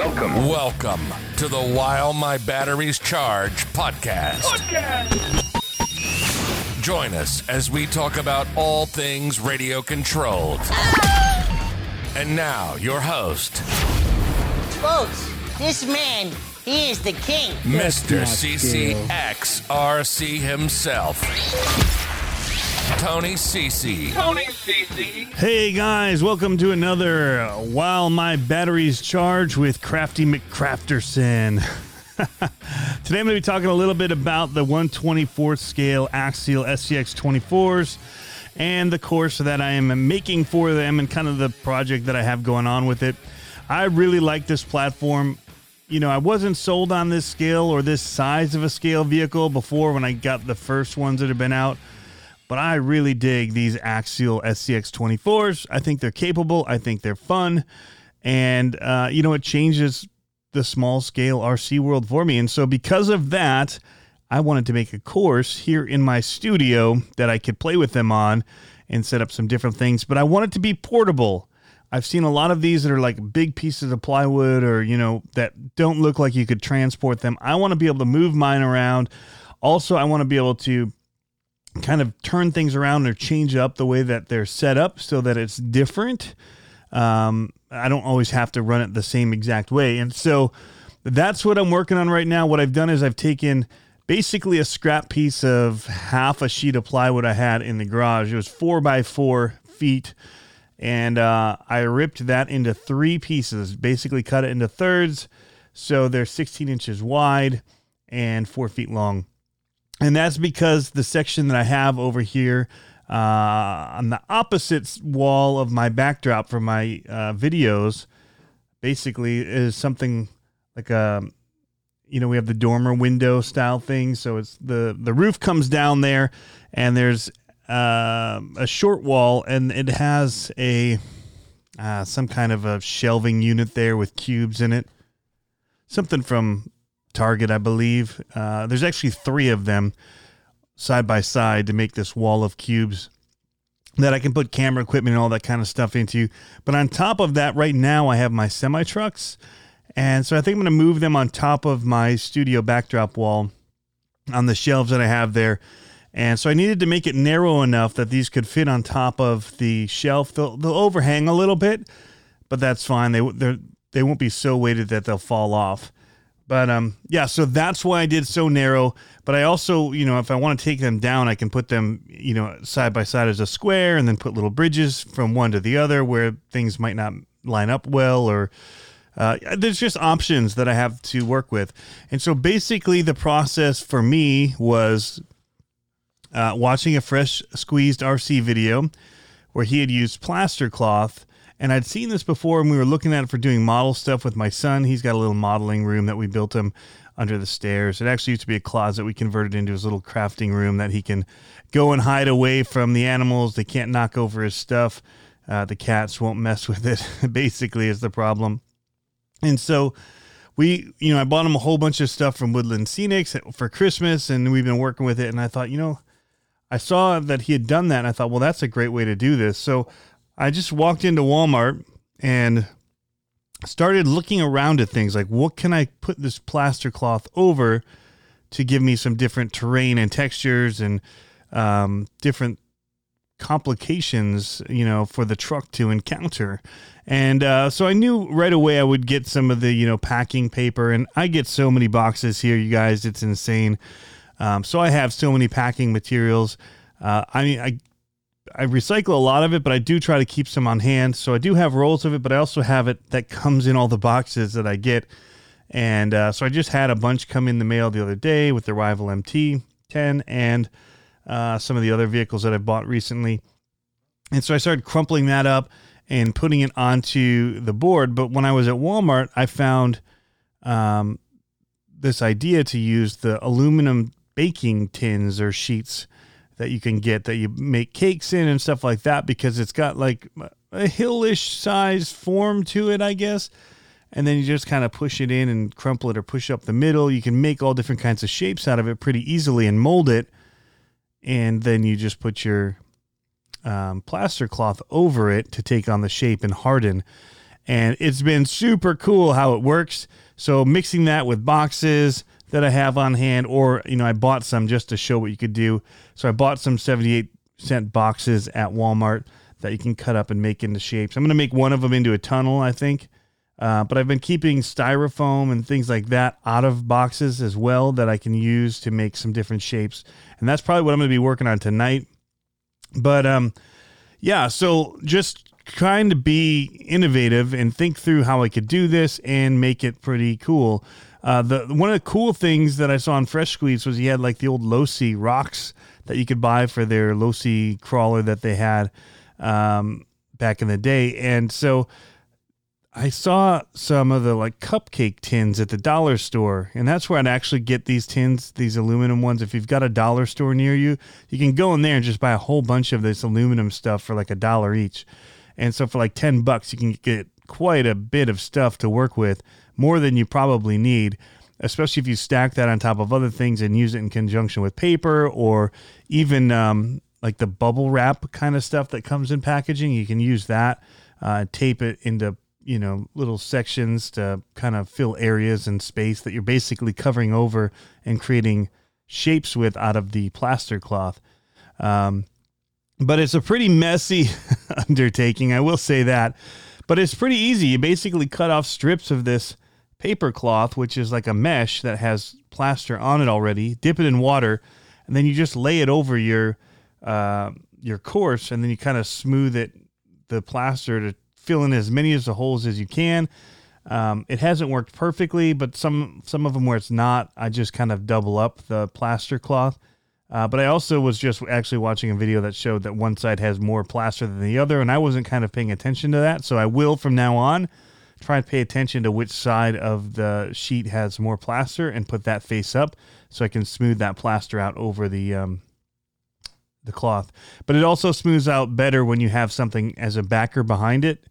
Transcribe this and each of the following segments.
Welcome. Welcome to the While My Batteries Charge podcast. Join us as we talk about all things radio controlled. And now, your host, Folks, this man, he is the king. Mr. CCXRC himself, Tony CC. Hey guys, welcome to another uh, While My Batteries Charge with Crafty McCrafterson. Today I'm going to be talking a little bit about the 124th scale Axial SCX 24s and the course that I am making for them and kind of the project that I have going on with it. I really like this platform. You know, I wasn't sold on this scale or this size of a scale vehicle before when I got the first ones that have been out but I really dig these Axial SCX 24s. I think they're capable. I think they're fun. And, uh, you know, it changes the small scale RC world for me. And so, because of that, I wanted to make a course here in my studio that I could play with them on and set up some different things. But I want it to be portable. I've seen a lot of these that are like big pieces of plywood or, you know, that don't look like you could transport them. I want to be able to move mine around. Also, I want to be able to kind of turn things around or change up the way that they're set up so that it's different. Um, I don't always have to run it the same exact way. And so that's what I'm working on right now. What I've done is I've taken basically a scrap piece of half a sheet of plywood I had in the garage. It was four by four feet. And uh, I ripped that into three pieces, basically cut it into thirds. So they're 16 inches wide and four feet long and that's because the section that I have over here uh, on the opposite wall of my backdrop for my uh, videos basically is something like a you know we have the dormer window style thing. So it's the the roof comes down there and there's uh, a short wall and it has a uh, some kind of a shelving unit there with cubes in it. Something from Target, I believe. Uh, there's actually three of them side by side to make this wall of cubes that I can put camera equipment and all that kind of stuff into. But on top of that, right now I have my semi trucks. And so I think I'm going to move them on top of my studio backdrop wall on the shelves that I have there. And so I needed to make it narrow enough that these could fit on top of the shelf. They'll, they'll overhang a little bit, but that's fine. They, they they won't be so weighted that they'll fall off. But um, yeah, so that's why I did so narrow. But I also, you know, if I want to take them down, I can put them, you know, side by side as a square, and then put little bridges from one to the other where things might not line up well, or uh, there's just options that I have to work with. And so basically, the process for me was uh, watching a fresh squeezed RC video where he had used plaster cloth and I'd seen this before, and we were looking at it for doing model stuff with my son. He's got a little modeling room that we built him under the stairs. It actually used to be a closet we converted into his little crafting room that he can go and hide away from the animals. They can't knock over his stuff. Uh, the cats won't mess with it, basically, is the problem. And so we, you know, I bought him a whole bunch of stuff from Woodland Scenics for Christmas, and we've been working with it. And I thought, you know, I saw that he had done that, and I thought, well, that's a great way to do this. So I just walked into Walmart and started looking around at things like what can I put this plaster cloth over to give me some different terrain and textures and um, different complications, you know, for the truck to encounter. And uh, so I knew right away I would get some of the, you know, packing paper. And I get so many boxes here, you guys, it's insane. Um, so I have so many packing materials. Uh, I mean, I I recycle a lot of it, but I do try to keep some on hand. So I do have rolls of it, but I also have it that comes in all the boxes that I get. And uh, so I just had a bunch come in the mail the other day with the Rival MT10 and uh, some of the other vehicles that I've bought recently. And so I started crumpling that up and putting it onto the board. But when I was at Walmart, I found um, this idea to use the aluminum baking tins or sheets that you can get that you make cakes in and stuff like that because it's got like a hillish size form to it, I guess. And then you just kind of push it in and crumple it or push up the middle. You can make all different kinds of shapes out of it pretty easily and mold it. And then you just put your um, plaster cloth over it to take on the shape and harden. and it's been super cool how it works. So mixing that with boxes that I have on hand, or you know, I bought some just to show what you could do. So I bought some 78 cent boxes at Walmart that you can cut up and make into shapes. I'm going to make one of them into a tunnel, I think. Uh, but I've been keeping styrofoam and things like that out of boxes as well that I can use to make some different shapes. And that's probably what I'm going to be working on tonight. But um, yeah, so just trying to be innovative and think through how I could do this and make it pretty cool. Uh, the one of the cool things that I saw on Fresh Squeeze was he had like the old Losi rocks that you could buy for their Losi crawler that they had um, back in the day, and so I saw some of the like cupcake tins at the dollar store, and that's where I'd actually get these tins, these aluminum ones. If you've got a dollar store near you, you can go in there and just buy a whole bunch of this aluminum stuff for like a dollar each. And so for like 10 bucks, you can get quite a bit of stuff to work with, more than you probably need, especially if you stack that on top of other things and use it in conjunction with paper or even um, like the bubble wrap kind of stuff that comes in packaging. You can use that, uh, tape it into you know little sections to kind of fill areas and space that you're basically covering over and creating shapes with out of the plaster cloth. Um, but it's a pretty messy undertaking i will say that. But it's pretty easy. You basically cut off strips of this paper cloth which is like a mesh that has plaster on it already dip it in water and then you just lay it over your uh, your course and then you kind of smooth it the plaster to fill in as many of the holes as you can. Um, it hasn't worked perfectly, but some some of them where it's not, I just kind of double up the plaster cloth. Uh, but I also was just actually watching a video that showed that one side has more plaster than the other, and I wasn't kind of paying attention to that. So I will from now on try and pay attention to which side of the sheet has more plaster and put that face up so I can smooth that plaster out over the um, the cloth. But it also smooths out better when you have something as a backer behind it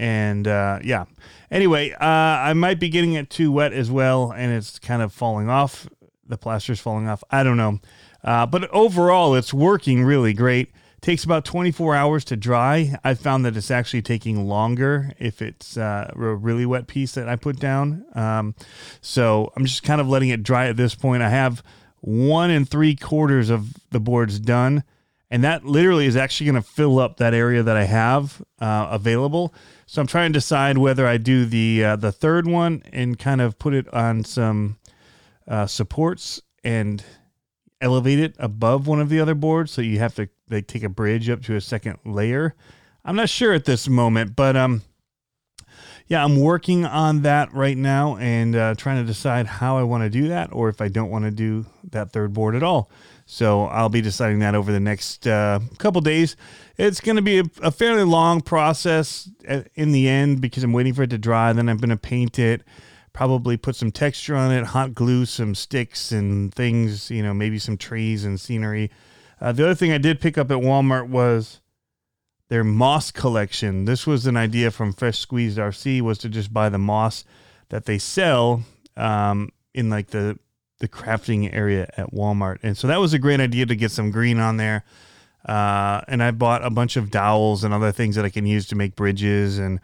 and uh, yeah. Anyway, uh, I might be getting it too wet as well, and it's kind of falling off. The plaster's falling off. I don't know. Uh, but overall, it's working really great. Takes about 24 hours to dry. I found that it's actually taking longer if it's uh, a really wet piece that I put down. Um, so I'm just kind of letting it dry at this point. I have one and three quarters of the boards done, and that literally is actually going to fill up that area that I have uh, available. So I'm trying to decide whether I do the uh, the third one and kind of put it on some uh, supports and elevate it above one of the other boards. So you have to like take a bridge up to a second layer. I'm not sure at this moment, but um, yeah, I'm working on that right now and uh, trying to decide how I want to do that, or if I don't want to do that third board at all. So I'll be deciding that over the next uh, couple days. It's going to be a, a, fairly long process in the end because I'm waiting for it to dry. Then I'm going to paint it, probably put some texture on it, hot glue some sticks and things, you know, maybe some trees and scenery. Uh, the other thing I did pick up at Walmart was their moss collection. This was an idea from Fresh Squeezed RC was to just buy the moss that they sell um, in like the the crafting area at Walmart. And so that was a great idea to get some green on there. Uh, and I bought a bunch of dowels and other things that I can use to make bridges and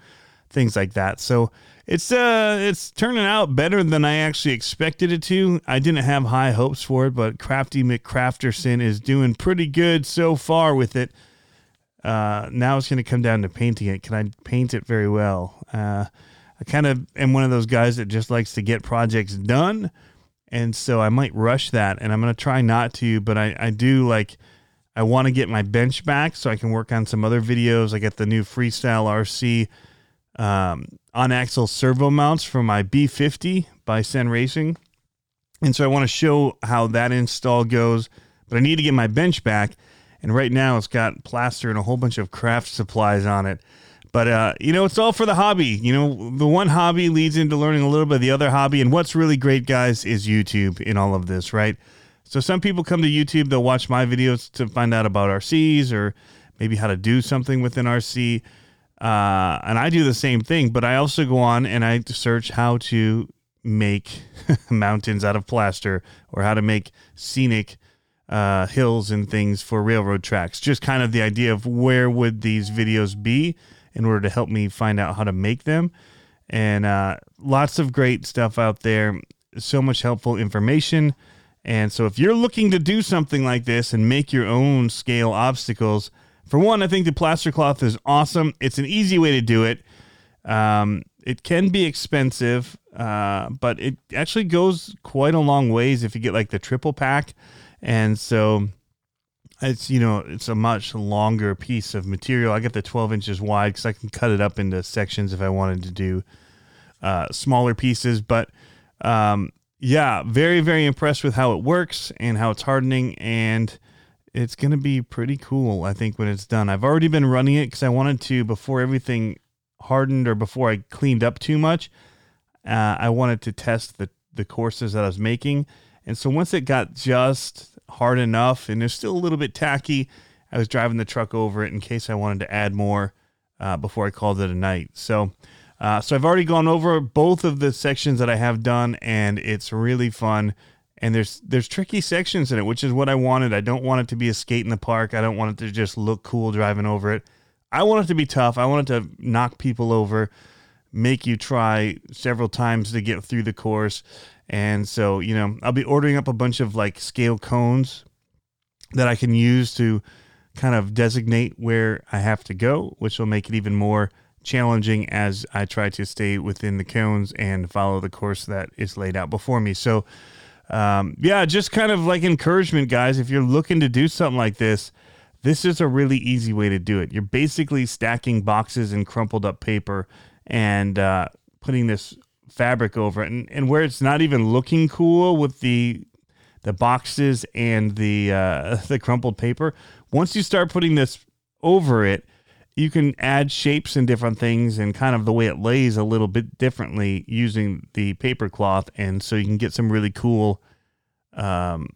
things like that. So it's uh it's turning out better than I actually expected it to. I didn't have high hopes for it, but Crafty McCrafterson is doing pretty good so far with it. Uh, now it's going to come down to painting it. Can I paint it very well? Uh, I kind of am one of those guys that just likes to get projects done and so I might rush that, and I'm gonna try not to, but I I do like I want to get my bench back so I can work on some other videos. I get the new Freestyle RC um, on axle servo mounts for my B50 by Cen Racing, and so I want to show how that install goes. But I need to get my bench back, and right now it's got plaster and a whole bunch of craft supplies on it. But uh, you know, it's all for the hobby. You know, the one hobby leads into learning a little bit of the other hobby. And what's really great, guys, is YouTube in all of this, right? So some people come to YouTube, they'll watch my videos to find out about RCs or maybe how to do something within RC. Uh, and I do the same thing, but I also go on and I search how to make mountains out of plaster or how to make scenic uh, hills and things for railroad tracks. Just kind of the idea of where would these videos be in order to help me find out how to make them. And uh, lots of great stuff out there. So much helpful information. And so, if you're looking to do something like this and make your own scale obstacles, for one, I think the plaster cloth is awesome. It's an easy way to do it. Um, it can be expensive, uh, but it actually goes quite a long ways if you get like the triple pack. And so it's you know it's a much longer piece of material. I get the 12 inches wide because I can cut it up into sections if I wanted to do uh, smaller pieces. But um, yeah, very very impressed with how it works and how it's hardening, and it's gonna be pretty cool. I think when it's done. I've already been running it because I wanted to before everything hardened or before I cleaned up too much. Uh, I wanted to test the the courses that I was making, and so once it got just hard enough and it's still a little bit tacky. I was driving the truck over it in case I wanted to add more uh, before I called it a night. So, uh, so I've already gone over both of the sections that I have done, and it's really fun. And there's there's tricky sections in it, which is what I wanted. I don't want it to be a skate in the park. I don't want it to just look cool driving over it. I want it to be tough. I want it to knock people over, make you try several times to get through the course. And so, you know, I'll be ordering up a bunch of like scale cones that I can use to kind of designate where I have to go, which will make it even more challenging as I try to stay within the cones and follow the course that is laid out before me. So, um, yeah, just kind of like encouragement, guys. If you're looking to do something like this, this is a really easy way to do it. You're basically stacking boxes and crumpled up paper and uh, putting this fabric over it, and, and where it's not even looking cool with the the boxes and the uh, the crumpled paper. Once you start putting this over it, you can add shapes and different things and kind of the way it lays a little bit differently using the paper cloth, and so you can get some really cool um,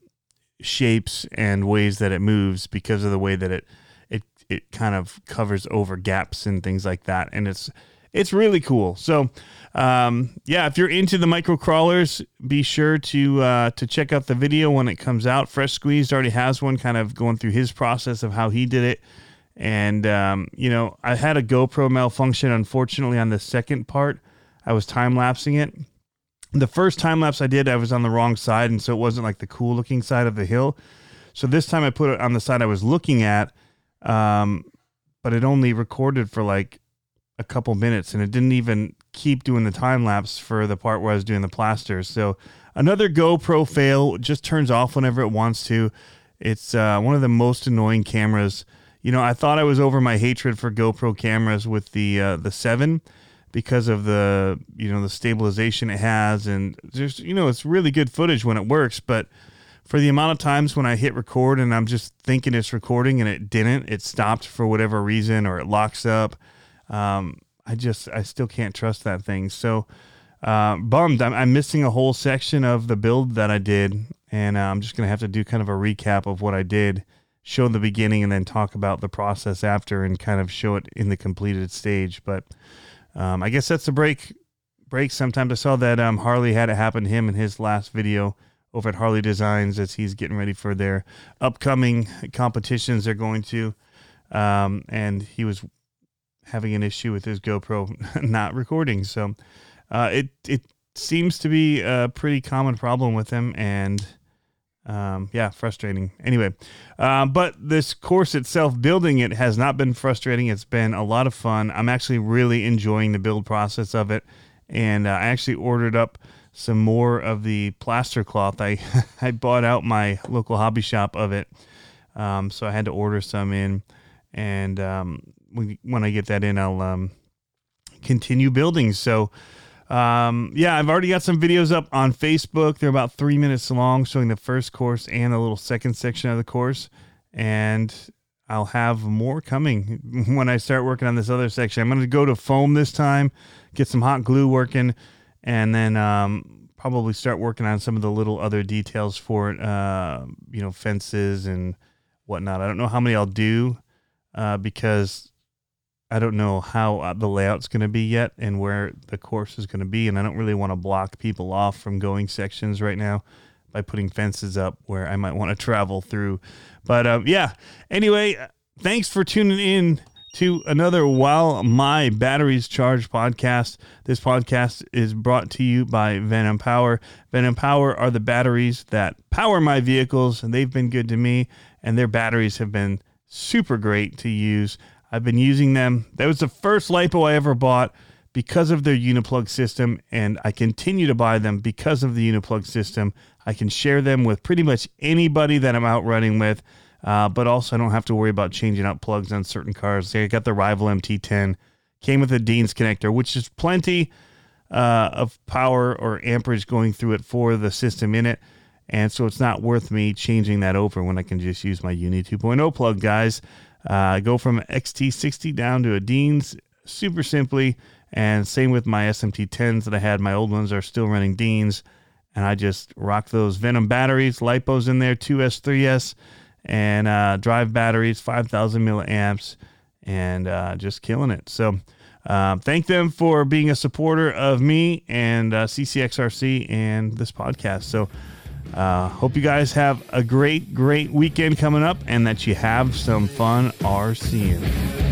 shapes and ways that it moves because of the way that it it it kind of covers over gaps and things like that, and it's it's really cool. So, um, yeah, if you're into the micro crawlers, be sure to uh, to check out the video when it comes out. Fresh Squeezed already has one, kind of going through his process of how he did it. And um, you know, I had a GoPro malfunction. Unfortunately, on the second part, I was time lapsing it. The first time lapse I did, I was on the wrong side, and so it wasn't like the cool looking side of the hill. So this time I put it on the side I was looking at, um, but it only recorded for like a couple minutes and it didn't even keep doing the time lapse for the part where I was doing the plasters. So another GoPro fail just turns off whenever it wants to. It's uh, one of the most annoying cameras. You know, I thought I was over my hatred for GoPro cameras with the uh, the seven because of the you know the stabilization it has and there's you know it's really good footage when it works, but for the amount of times when I hit record and I'm just thinking it's recording and it didn't, it stopped for whatever reason or it locks up um, I just I still can't trust that thing. So uh, bummed. I'm, I'm, missing a whole section of the build that I did, and uh, I'm just gonna have to do kind of a recap of what I did, show the beginning, and then talk about the process after, and kind of show it in the completed stage. But um, I guess that's a break. Break. Sometimes I saw that um, Harley had it happen to him in his last video over at Harley Designs as he's getting ready for their upcoming competitions they're going to. Um, and he was having an issue with his GoPro not recording. So uh, it it seems to be a pretty common problem with him, and um, yeah, frustrating. Anyway, uh, but this course itself, building it has not been frustrating. It's been a lot of fun. I'm actually really enjoying the build process of it, and uh, I actually ordered up some more of the plaster cloth. I I bought out my local hobby shop of it, um, so I had to order some in, and um, when I get that in, I'll um, continue building. So, um, yeah, I've already got some videos up on Facebook. They're about three minutes long, showing the first course and a little second section of the course. And I'll have more coming when I start working on this other section. I'm going to go to foam this time, get some hot glue working, and then um, probably start working on some of the little other details for it, uh, you know, fences and whatnot. I don't know how many I'll do uh, because I don't know how uh, the layout's going to be yet and where the course is going to be. And I don't really want to block people off from going sections right now by putting fences up where I might want to travel through. But uh, yeah, anyway, thanks for tuning in to another While My Batteries Charge podcast. This podcast is brought to you by Venom Power. Venom Power are the batteries that power my vehicles, and they've been good to me, and their batteries have been super great to use. I've been using them. That was the first LiPo I ever bought because of their Uniplug system, and I continue to buy them because of the Uniplug system. I can share them with pretty much anybody that I'm out running with. Uh, but also, I don't have to worry about changing out plugs on certain cars. I got the Rival MT10, came with a Dean's connector, which is plenty uh, of power or amperage going through it for the system in it. And so it's not worth me changing that over when I can just use my Uni 2.0 plug, guys. Uh, go from XT60 down to a Dean's super simply. And same with my SMT10s that I had. My old ones are still running Dean's. And I just rock those Venom batteries, LiPos in there, 2S, 3S and uh, drive batteries, 5,000 milliamps, and uh, just killing it. So, uh, thank them for being a supporter of me and uh, CCXRC and this podcast. So, uh, hope you guys have a great, great weekend coming up and that you have some fun RCing.